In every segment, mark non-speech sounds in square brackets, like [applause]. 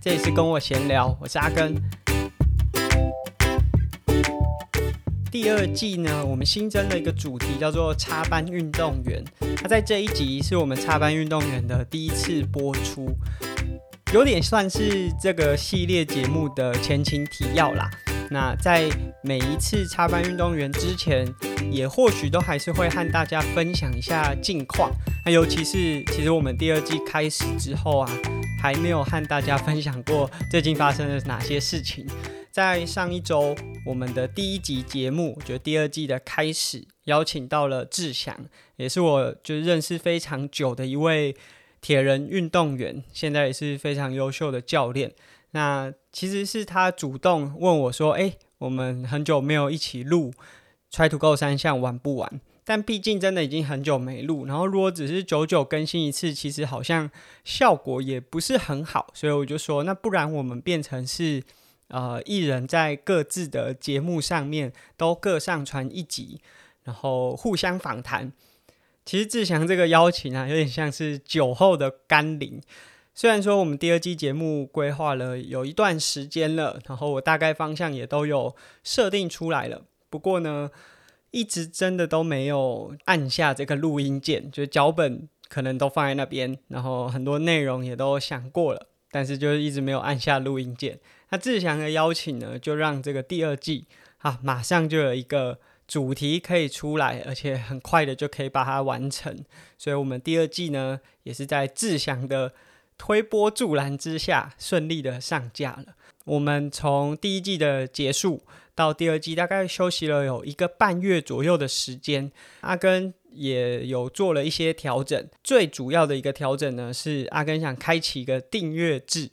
这里是跟我闲聊，我是阿根。第二季呢，我们新增了一个主题，叫做插班运动员。那在这一集是我们插班运动员的第一次播出，有点算是这个系列节目的前情提要啦。那在每一次插班运动员之前，也或许都还是会和大家分享一下近况。那尤其是其实我们第二季开始之后啊，还没有和大家分享过最近发生了哪些事情。在上一周，我们的第一集节目，就第二季的开始，邀请到了志祥，也是我就认识非常久的一位铁人运动员，现在也是非常优秀的教练。那其实是他主动问我说：“哎，我们很久没有一起录《Try to Go》三项玩不玩？但毕竟真的已经很久没录，然后如果只是久久更新一次，其实好像效果也不是很好，所以我就说，那不然我们变成是呃，艺人在各自的节目上面都各上传一集，然后互相访谈。其实志祥这个邀请啊，有点像是酒后的甘霖。”虽然说我们第二季节目规划了有一段时间了，然后我大概方向也都有设定出来了，不过呢，一直真的都没有按下这个录音键，就是脚本可能都放在那边，然后很多内容也都想过了，但是就是一直没有按下录音键。那志祥的邀请呢，就让这个第二季啊，马上就有一个主题可以出来，而且很快的就可以把它完成。所以，我们第二季呢，也是在志祥的。推波助澜之下，顺利的上架了。我们从第一季的结束到第二季，大概休息了有一个半月左右的时间。阿根也有做了一些调整，最主要的一个调整呢，是阿根想开启一个订阅制。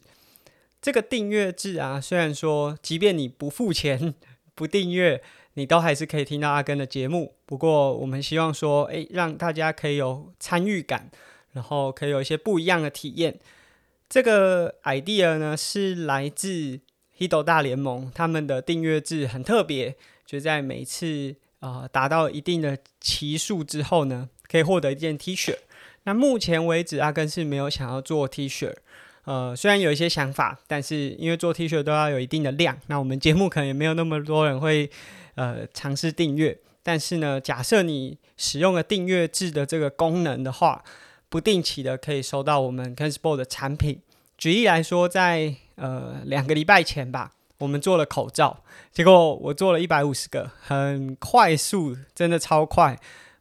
这个订阅制啊，虽然说，即便你不付钱、[laughs] 不订阅，你都还是可以听到阿根的节目。不过，我们希望说，诶，让大家可以有参与感，然后可以有一些不一样的体验。这个 idea 呢，是来自 Hito 大联盟，他们的订阅制很特别，就在每次呃达到一定的期数之后呢，可以获得一件 T 恤。那目前为止，阿耕是没有想要做 T 恤，呃，虽然有一些想法，但是因为做 T 恤都要有一定的量，那我们节目可能也没有那么多人会呃尝试订阅。但是呢，假设你使用了订阅制的这个功能的话，不定期的可以收到我们 CanSport 的产品。举例来说，在呃两个礼拜前吧，我们做了口罩，结果我做了一百五十个，很快速，真的超快，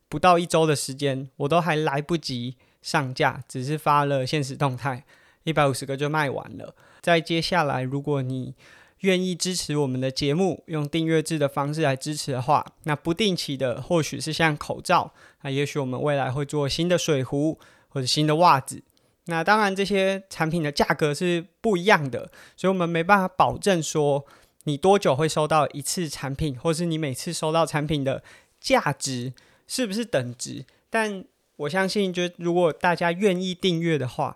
不到一周的时间，我都还来不及上架，只是发了限时动态，一百五十个就卖完了。在接下来，如果你愿意支持我们的节目，用订阅制的方式来支持的话，那不定期的，或许是像口罩，那也许我们未来会做新的水壶或者新的袜子。那当然，这些产品的价格是不一样的，所以我们没办法保证说你多久会收到一次产品，或是你每次收到产品的价值是不是等值。但我相信，就如果大家愿意订阅的话。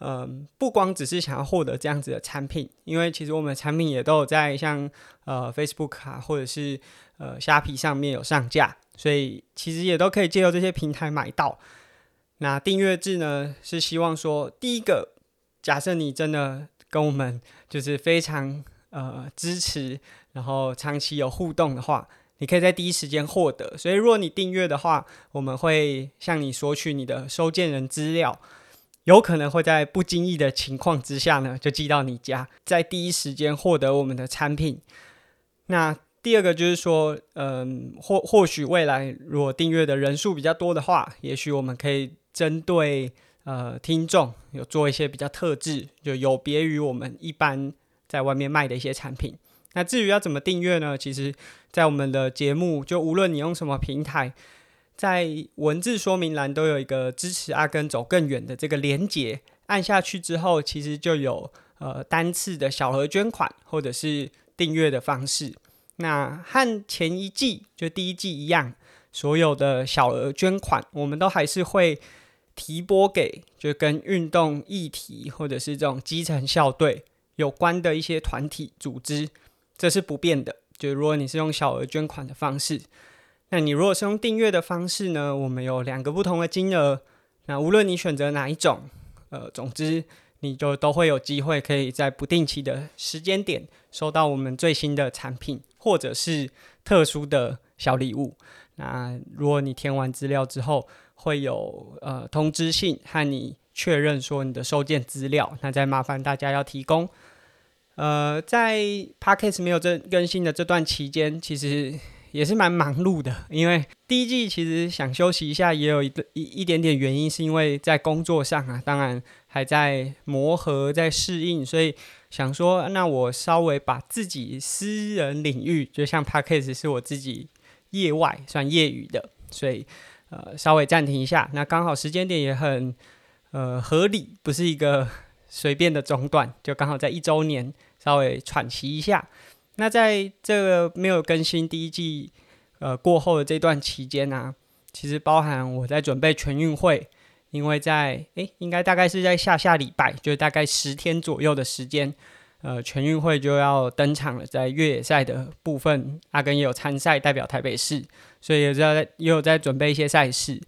嗯，不光只是想要获得这样子的产品，因为其实我们的产品也都有在像呃 Facebook 啊，或者是呃虾皮上面有上架，所以其实也都可以借由这些平台买到。那订阅制呢，是希望说，第一个，假设你真的跟我们就是非常呃支持，然后长期有互动的话，你可以在第一时间获得。所以如果你订阅的话，我们会向你索取你的收件人资料。有可能会在不经意的情况之下呢，就寄到你家，在第一时间获得我们的产品。那第二个就是说，嗯，或或许未来如果订阅的人数比较多的话，也许我们可以针对呃听众有做一些比较特制，就有别于我们一般在外面卖的一些产品。那至于要怎么订阅呢？其实，在我们的节目，就无论你用什么平台。在文字说明栏都有一个支持阿根走更远的这个连接，按下去之后，其实就有呃单次的小额捐款或者是订阅的方式。那和前一季就第一季一样，所有的小额捐款，我们都还是会提拨给就跟运动议题或者是这种基层校队有关的一些团体组织，这是不变的。就如果你是用小额捐款的方式。那你如果是用订阅的方式呢？我们有两个不同的金额。那无论你选择哪一种，呃，总之你就都会有机会可以在不定期的时间点收到我们最新的产品，或者是特殊的小礼物。那如果你填完资料之后，会有呃通知信和你确认说你的收件资料，那再麻烦大家要提供。呃，在 Podcast 没有这更新的这段期间，其实也是蛮忙碌的，因为第一季其实想休息一下，也有一一一点点原因，是因为在工作上啊，当然还在磨合，在适应，所以想说，那我稍微把自己私人领域，就像 Podcast 是我自己业外算业余的，所以呃稍微暂停一下，那刚好时间点也很呃合理，不是一个 [laughs] 随便的中断，就刚好在一周年。稍微喘息一下。那在这个没有更新第一季呃过后的这段期间呢、其实包含我在准备全运会，因为在诶应该大概是在下下礼拜，就大概十天左右的时间，呃全运会就要登场了。在越野赛的部分，阿根也有参赛代表台北市，所以也在也有在准备一些赛事。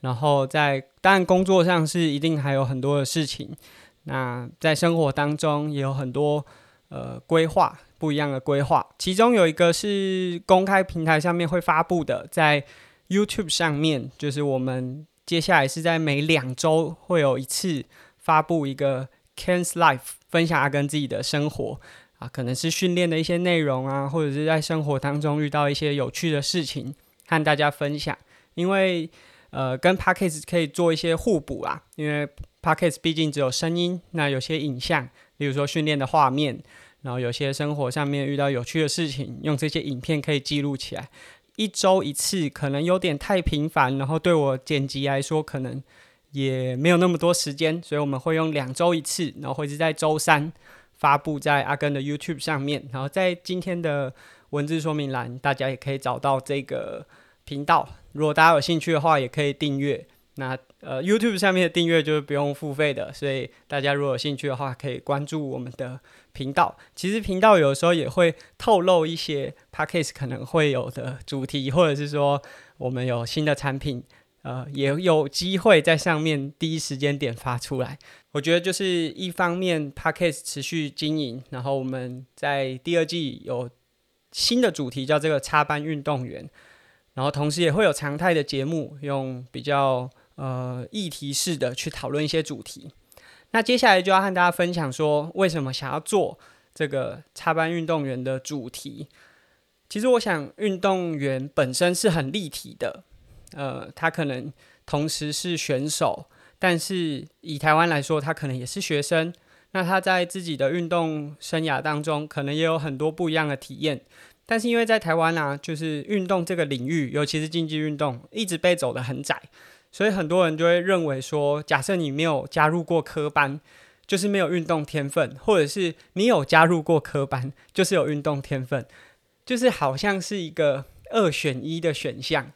然后在当然工作上是一定还有很多的事情，那在生活当中也有很多。呃，规划不一样的规划，其中有一个是公开平台上面会发布的，在 YouTube 上面，就是我们接下来是在每两周会有一次发布一个 Ken's Life，分享他跟自己的生活啊，可能是训练的一些内容啊，或者是在生活当中遇到一些有趣的事情和大家分享。因为呃，跟 Podcast 可以做一些互补啊，因为 Podcast 毕竟只有声音，那有些影像，比如说训练的画面。然后有些生活上面遇到有趣的事情，用这些影片可以记录起来。一周一次可能有点太频繁，然后对我剪辑来说可能也没有那么多时间，所以我们会用两周一次，然后会是在周三发布在阿根的 YouTube 上面。然后在今天的文字说明栏，大家也可以找到这个频道。如果大家有兴趣的话，也可以订阅。那呃，YouTube 上面的订阅就是不用付费的，所以大家如果有兴趣的话，可以关注我们的频道。其实频道有时候也会透露一些 Podcast 可能会有的主题，或者是说我们有新的产品，呃，也有机会在上面第一时间点发出来。我觉得就是一方面 Podcast 持续经营，然后我们在第二季有新的主题叫这个插班运动员，然后同时也会有常态的节目，用比较。呃，议题式的去讨论一些主题。那接下来就要和大家分享说，为什么想要做这个插班运动员的主题。其实我想，运动员本身是很立体的。呃，他可能同时是选手，但是以台湾来说，他可能也是学生。那他在自己的运动生涯当中，可能也有很多不一样的体验。但是因为在台湾啊，就是运动这个领域，尤其是竞技运动，一直被走得很窄。所以很多人就会认为说，假设你没有加入过科班，就是没有运动天分；或者是你有加入过科班，就是有运动天分，就是好像是一个二选一的选项。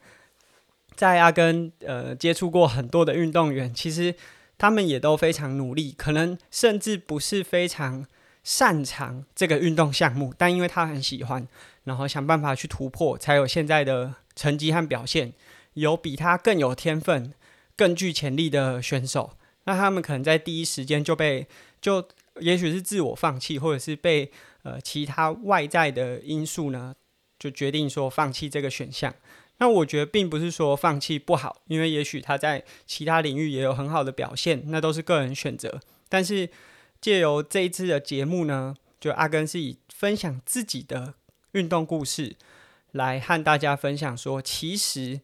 在阿根呃接触过很多的运动员，其实他们也都非常努力，可能甚至不是非常擅长这个运动项目，但因为他很喜欢，然后想办法去突破，才有现在的成绩和表现。有比他更有天分、更具潜力的选手，那他们可能在第一时间就被就也许是自我放弃，或者是被呃其他外在的因素呢，就决定说放弃这个选项。那我觉得并不是说放弃不好，因为也许他在其他领域也有很好的表现，那都是个人选择。但是借由这一次的节目呢，就阿根是以分享自己的运动故事来和大家分享说，其实。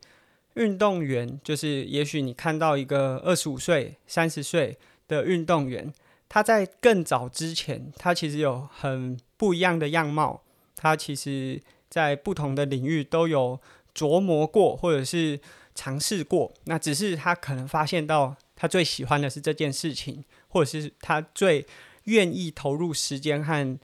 运动员就是，也许你看到一个二十五岁、三十岁的运动员，他在更早之前，他其实有很不一样的样貌。他其实，在不同的领域都有琢磨过，或者是尝试过。那只是他可能发现到，他最喜欢的是这件事情，或者是他最愿意投入时间和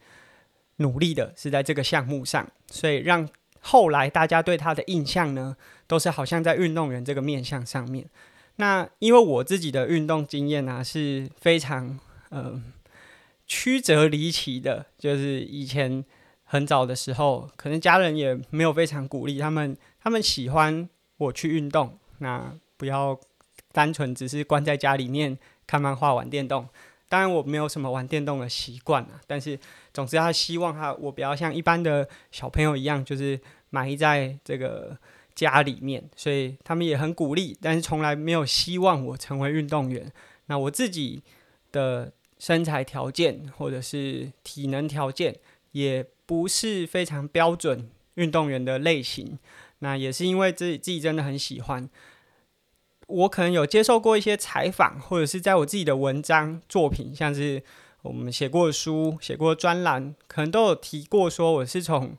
努力的是在这个项目上，所以让后来大家对他的印象呢，都是好像在运动员这个面向上面，那因为我自己的运动经验呢、是非常呃曲折离奇的，就是以前很早的时候，可能家人也没有非常鼓励他们，他们喜欢我去运动，那不要单纯只是关在家里面看漫画、玩电动，当然我没有什么玩电动的习惯啊，但是总之他希望他我不要像一般的小朋友一样，就是埋在这个家里面，所以他们也很鼓励，但是从来没有希望我成为运动员。那我自己的身材条件或者是体能条件也不是非常标准运动员的类型，那也是因为自己自己真的很喜欢。我可能有接受过一些采访，或者是在我自己的文章作品，像是我们写过的书、写过的专栏，可能都有提过说我是从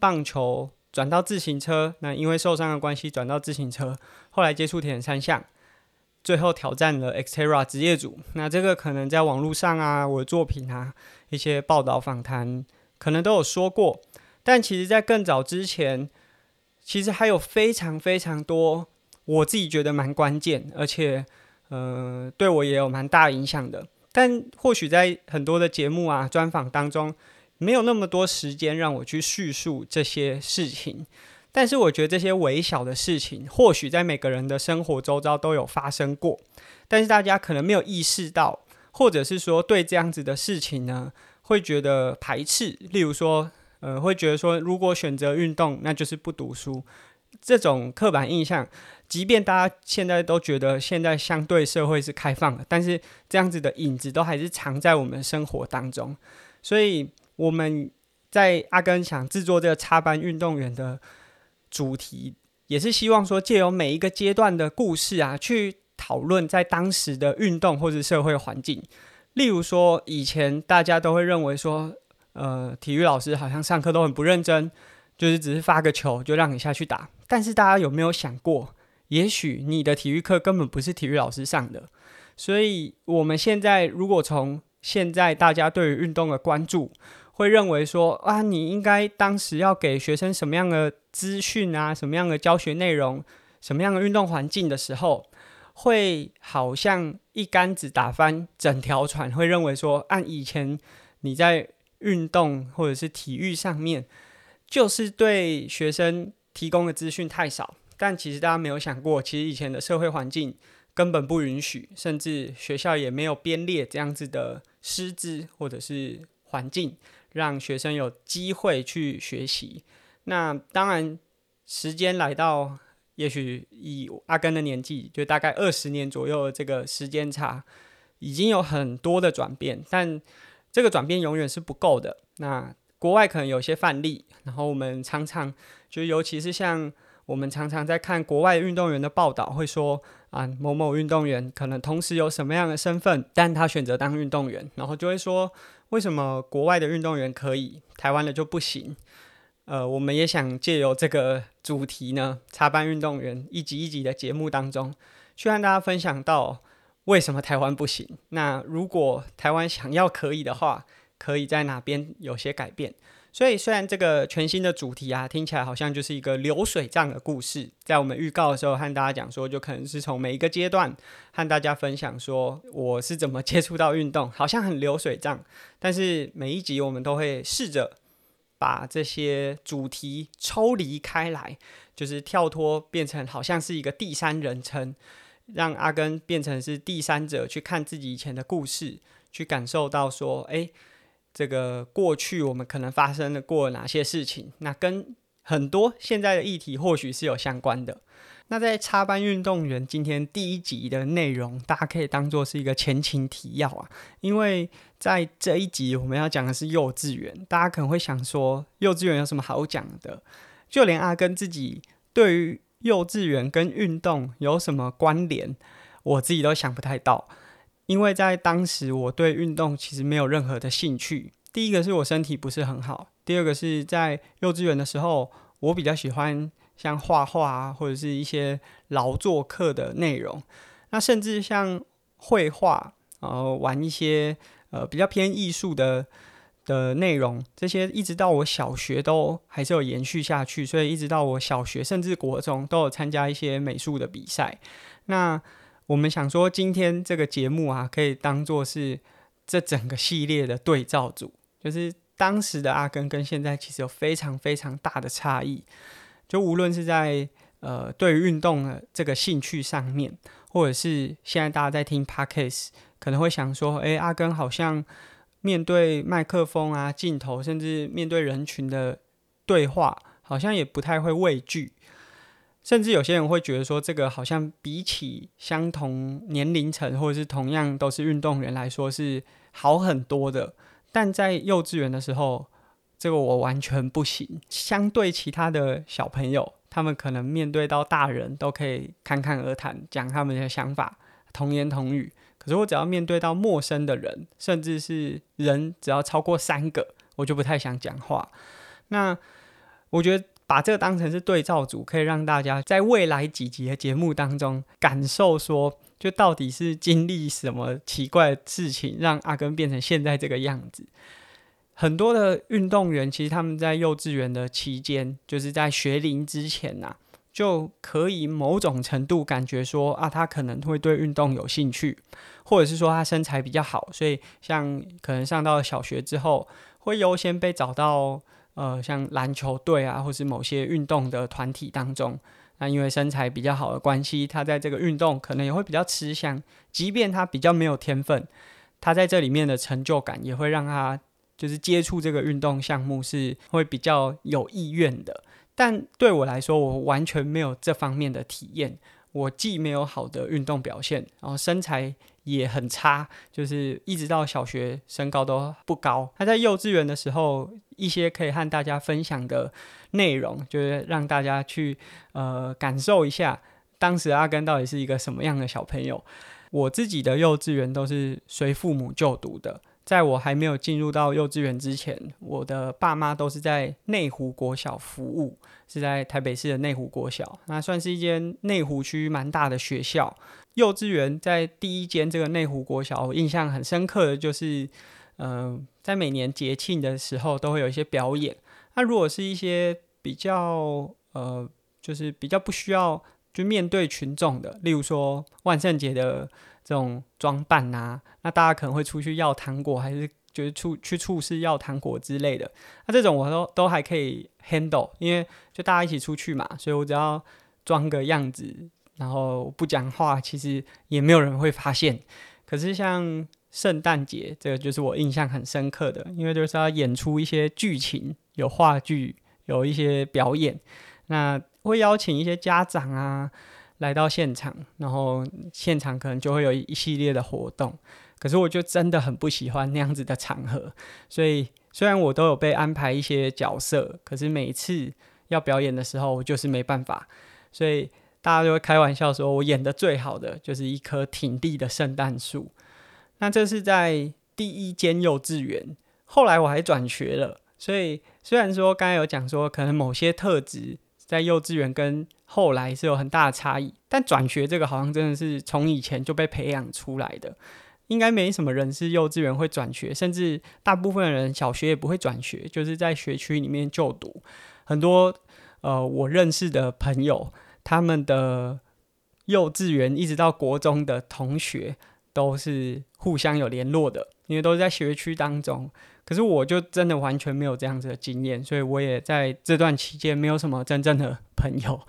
棒球转到自行车，那因为受伤的关系转到自行车，后来接触铁人三项，最后挑战了 Xterra 职业组。那这个可能在网络上啊，我的作品啊，一些报道访谈，可能都有说过。但其实，在更早之前，其实还有非常非常多。我自己觉得蛮关键，而且，呃，对我也有蛮大影响的。但或许在很多的节目啊、专访当中，没有那么多时间让我去叙述这些事情。但是我觉得这些微小的事情，或许在每个人的生活周遭都有发生过，但是大家可能没有意识到，或者是说对这样子的事情呢，会觉得排斥。例如说，呃，会觉得说，如果选择运动，那就是不读书。这种刻板印象。即便大家现在都觉得现在相对社会是开放的，但是这样子的影子都还是藏在我们生活当中。所以我们在阿根想制作这个插班运动员的主题，也是希望说借由每一个阶段的故事啊，去讨论在当时的运动或者社会环境。例如说，以前大家都会认为说，呃，体育老师好像上课都很不认真，就是只是发个球就让你下去打。但是大家有没有想过？也许你的体育课根本不是体育老师上的，所以我们现在如果从现在大家对于运动的关注，会认为说啊，你应该当时要给学生什么样的资讯啊，什么样的教学内容，什么样的运动环境的时候，会好像一竿子打翻整条船，会认为说，按以前你在运动或者是体育上面，就是对学生提供的资讯太少。但其实大家没有想过，其实以前的社会环境根本不允许，甚至学校也没有编列这样子的师资或者是环境，让学生有机会去学习。那当然，时间来到，也许以阿根的年纪，就大概二十年左右的这个时间差，已经有很多的转变，但这个转变永远是不够的。那国外可能有些范例，然后我们常常就尤其是像。我们常常在看国外运动员的报道，会说啊，某某运动员可能同时有什么样的身份，但他选择当运动员，然后就会说，为什么国外的运动员可以，台湾的就不行？呃，我们也想借由这个主题呢，插班运动员一集一集的节目当中，去和大家分享到为什么台湾不行。那如果台湾想要可以的话，可以在哪边有些改变？所以，虽然这个全新的主题啊，听起来好像就是一个流水账的故事，在我们预告的时候和大家讲说，就可能是从每一个阶段和大家分享说我是怎么接触到运动，好像很流水账。但是每一集我们都会试着把这些主题抽离开来，就是跳脱变成好像是一个第三人称，让阿根变成是第三者去看自己以前的故事，去感受到说，哎。这个过去我们可能发生了过哪些事情？那跟很多现在的议题或许是有相关的。那在插班运动员今天第一集的内容，大家可以当做是一个前情提要啊。因为在这一集我们要讲的是幼稚园，大家可能会想说，幼稚园有什么好讲的？就连阿根自己对于幼稚园跟运动有什么关联，我自己都想不太到。因为在当时，我对运动其实没有任何的兴趣。第一个是我身体不是很好，第二个是在幼稚园的时候，我比较喜欢像画画啊，或者是一些劳作课的内容。那甚至像绘画，然后，玩一些呃比较偏艺术的的内容，这些一直到我小学都还是有延续下去。所以一直到我小学甚至国中都有参加一些美术的比赛。那我们想说，今天这个节目啊，可以当做是这整个系列的对照组，就是当时的阿根跟现在其实有非常非常大的差异。就无论是在呃对于运动的这个兴趣上面，或者是现在大家在听 Podcast，可能会想说，诶，阿根好像面对麦克风啊、镜头，甚至面对人群的对话，好像也不太会畏惧。甚至有些人会觉得说，这个好像比起相同年龄层或者是同样都是运动员来说是好很多的。但在幼稚园的时候，这个我完全不行。相对其他的小朋友，他们可能面对到大人都可以侃侃而谈，讲他们的想法，童言童语。可是我只要面对到陌生的人，甚至是人只要超过三个，我就不太想讲话。那我觉得。把这个当成是对照组，可以让大家在未来几集的节目当中感受说，就到底是经历什么奇怪的事情，让阿根变成现在这个样子。很多的运动员其实他们在幼稚园的期间，就是在学龄之前呐、就可以某种程度感觉说啊，他可能会对运动有兴趣，或者是说他身材比较好，所以像可能上到小学之后，会优先被找到。呃，像篮球队啊，或是某些运动的团体当中，那因为身材比较好的关系，他在这个运动可能也会比较吃香。即便他比较没有天分，他在这里面的成就感也会让他就是接触这个运动项目是会比较有意愿的。但对我来说，我完全没有这方面的体验。我既没有好的运动表现，然后身材也很差，就是一直到小学身高都不高。他在幼稚园的时候，一些可以和大家分享的内容，就是让大家去呃感受一下，当时阿根到底是一个什么样的小朋友。我自己的幼稚园都是随父母就读的。在我还没有进入到幼稚园之前，我的爸妈都是在内湖国小服务，是在台北市的内湖国小，那算是一间内湖区蛮大的学校。幼稚园在第一间这个内湖国小，我印象很深刻的就是，嗯、呃，在每年节庆的时候都会有一些表演。那如果是一些比较呃，就是比较不需要就面对群众的，例如说万圣节的。这种装扮啊，那大家可能会出去要糖果，还是就是出去处事要糖果之类的。那这种我都都还可以 handle，因为就大家一起出去嘛，所以我只要装个样子，然后不讲话，其实也没有人会发现。可是像圣诞节，这个就是我印象很深刻的，因为就是要演出一些剧情，有话剧，有一些表演，那会邀请一些家长啊。来到现场，然后现场可能就会有一系列的活动，可是我就真的很不喜欢那样子的场合，所以虽然我都有被安排一些角色，可是每次要表演的时候，我就是没办法，所以大家就会开玩笑说，我演得最好的就是一棵挺立的圣诞树。那这是在第一间幼稚园，后来我还转学了，所以虽然说刚才有讲说，可能某些特质在幼稚园跟后来是有很大的差异，但转学这个好像真的是从以前就被培养出来的，应该没什么人是幼稚园会转学，甚至大部分人小学也不会转学，就是在学区里面就读。很多呃我认识的朋友，他们的幼稚园一直到国中的同学都是互相有联络的，因为都是在学区当中。可是我就真的完全没有这样子的经验，所以我也在这段期间没有什么真正的朋友。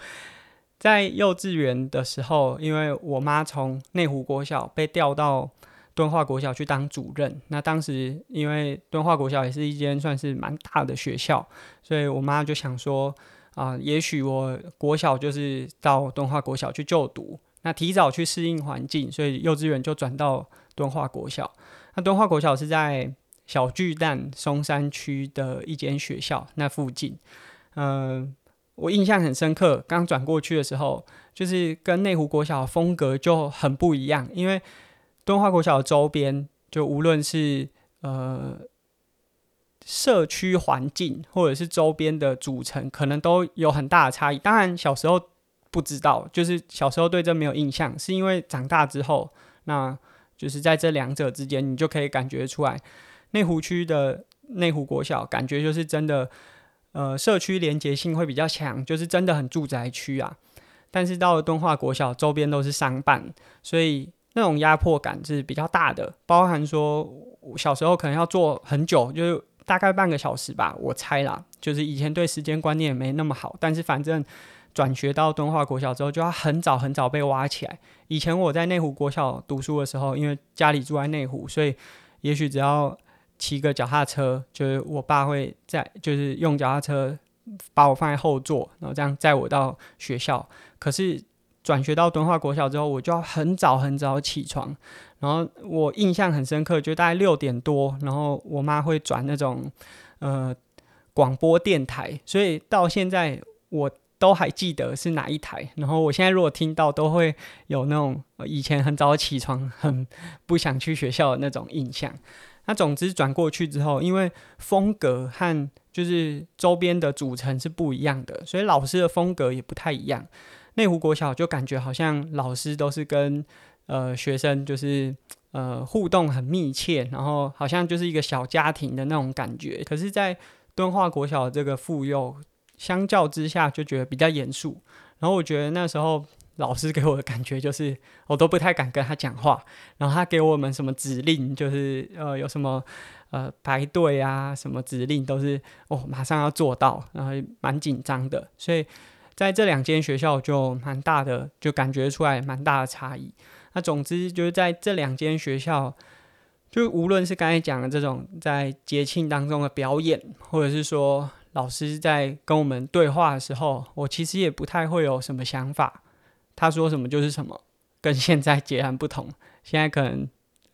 在幼稚园的时候，因为我妈从内湖国小被调到敦化国小去当主任，那当时因为敦化国小也是一间算是蛮大的学校，所以我妈就想说啊、也许我国小就是到敦化国小去就读，那提早去适应环境，所以幼稚园就转到敦化国小。那敦化国小是在小巨蛋松山区的一间学校那附近，嗯、我印象很深刻，刚转过去的时候，就是跟内湖国小风格就很不一样。因为敦化国小的周边，就无论是呃社区环境，或者是周边的组成，可能都有很大的差异。当然小时候不知道，就是小时候对这没有印象，是因为长大之后，那就是在这两者之间，你就可以感觉出来，内湖区的内湖国小感觉就是真的。呃，社区连结性会比较强，就是真的很住宅区啊。但是到了敦化国小，周边都是商办，所以那种压迫感是比较大的。包含说，小时候可能要坐很久，就是大概半个小时吧，我猜啦。就是以前对时间观念也没那么好，但是反正转学到敦化国小之后，就要很早很早被挖起来。以前我在内湖国小读书的时候，因为家里住在内湖，所以也许只要骑个脚踏车，就是我爸会在，就是用脚踏车把我放在后座，然后这样载我到学校。可是转学到敦化国小之后，我就要很早很早起床，然后我印象很深刻，就大概六点多，然后我妈会转那种呃广播电台，所以到现在我。都还记得是哪一台，然后我现在如果听到，都会有那种以前很早起床、很不想去学校的那种印象。那总之转过去之后，因为风格和就是周边的组成是不一样的，所以老师的风格也不太一样。内湖国小就感觉好像老师都是跟呃学生就是呃互动很密切，然后好像就是一个小家庭的那种感觉。可是，在敦化国小这个附幼。相较之下就觉得比较严肃，然后我觉得那时候老师给我的感觉就是我都不太敢跟他讲话，然后他给我们什么指令，就是呃有什么呃排队啊什么指令都是哦马上要做到，然后蛮紧张的，所以在这两间学校就蛮大的，就感觉出来蛮大的差异。那总之就是在这两间学校，就无论是刚才讲的这种在节庆当中的表演，或者是说。老师在跟我们对话的时候，我其实也不太会有什么想法。他说什么就是什么，跟现在截然不同。现在可能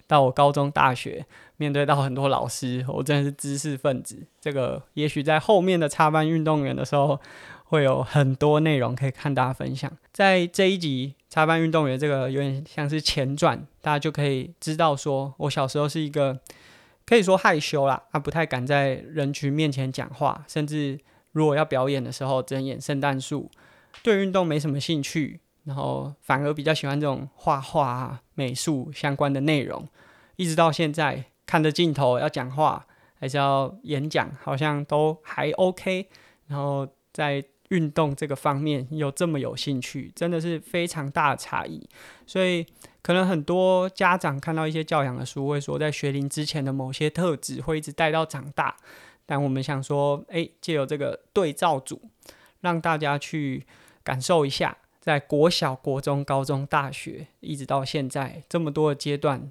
到我高中、大学，面对到很多老师，我真的是知识分子。这个也许在后面的插班运动员的时候，会有很多内容可以看大家分享。在这一集插班运动员，这个有点像是前传，大家就可以知道说我小时候是一个。可以说害羞啦，他不太敢在人群面前讲话，甚至如果要表演的时候，只能演圣诞树。对运动没什么兴趣，然后反而比较喜欢这种画画啊、美术相关的内容。一直到现在，看着镜头要讲话，还是要演讲，好像都还 OK。然后在运动这个方面有这么有兴趣，真的是非常大的差异。所以可能很多家长看到一些教养的书，会说在学龄之前的某些特质会一直带到长大。但我们想说，诶，借由这个对照组，让大家去感受一下，在国小、国中、高中、大学，一直到现在这么多的阶段，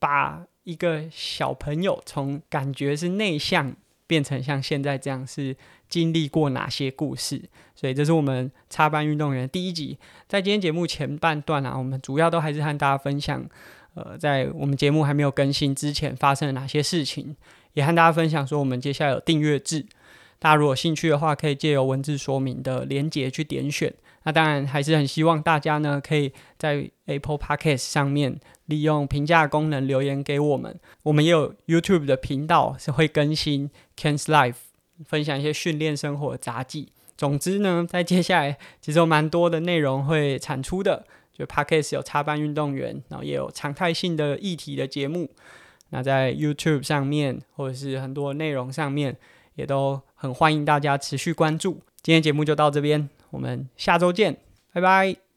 把一个小朋友从感觉是内向，变成像现在这样是。经历过哪些故事？所以这是我们插班运动员第一集。在今天节目前半段啊，我们主要都还是和大家分享，呃，在我们节目还没有更新之前发生了哪些事情，也和大家分享说我们接下来有订阅制。大家如果有兴趣的话，可以借由文字说明的连结去点选。那当然还是很希望大家呢，可以在 Apple Podcast 上面利用评价功能留言给我们。我们也有 YouTube 的频道是会更新 Ken's Life。分享一些训练生活杂记。总之呢，在接下来其实有蛮多的内容会产出的。就 Podcast 有插班运动员，然后也有常态性的议题的节目。那在 YouTube 上面或者是很多内容上面，也都很欢迎大家持续关注。今天节目就到这边，我们下周见，拜拜。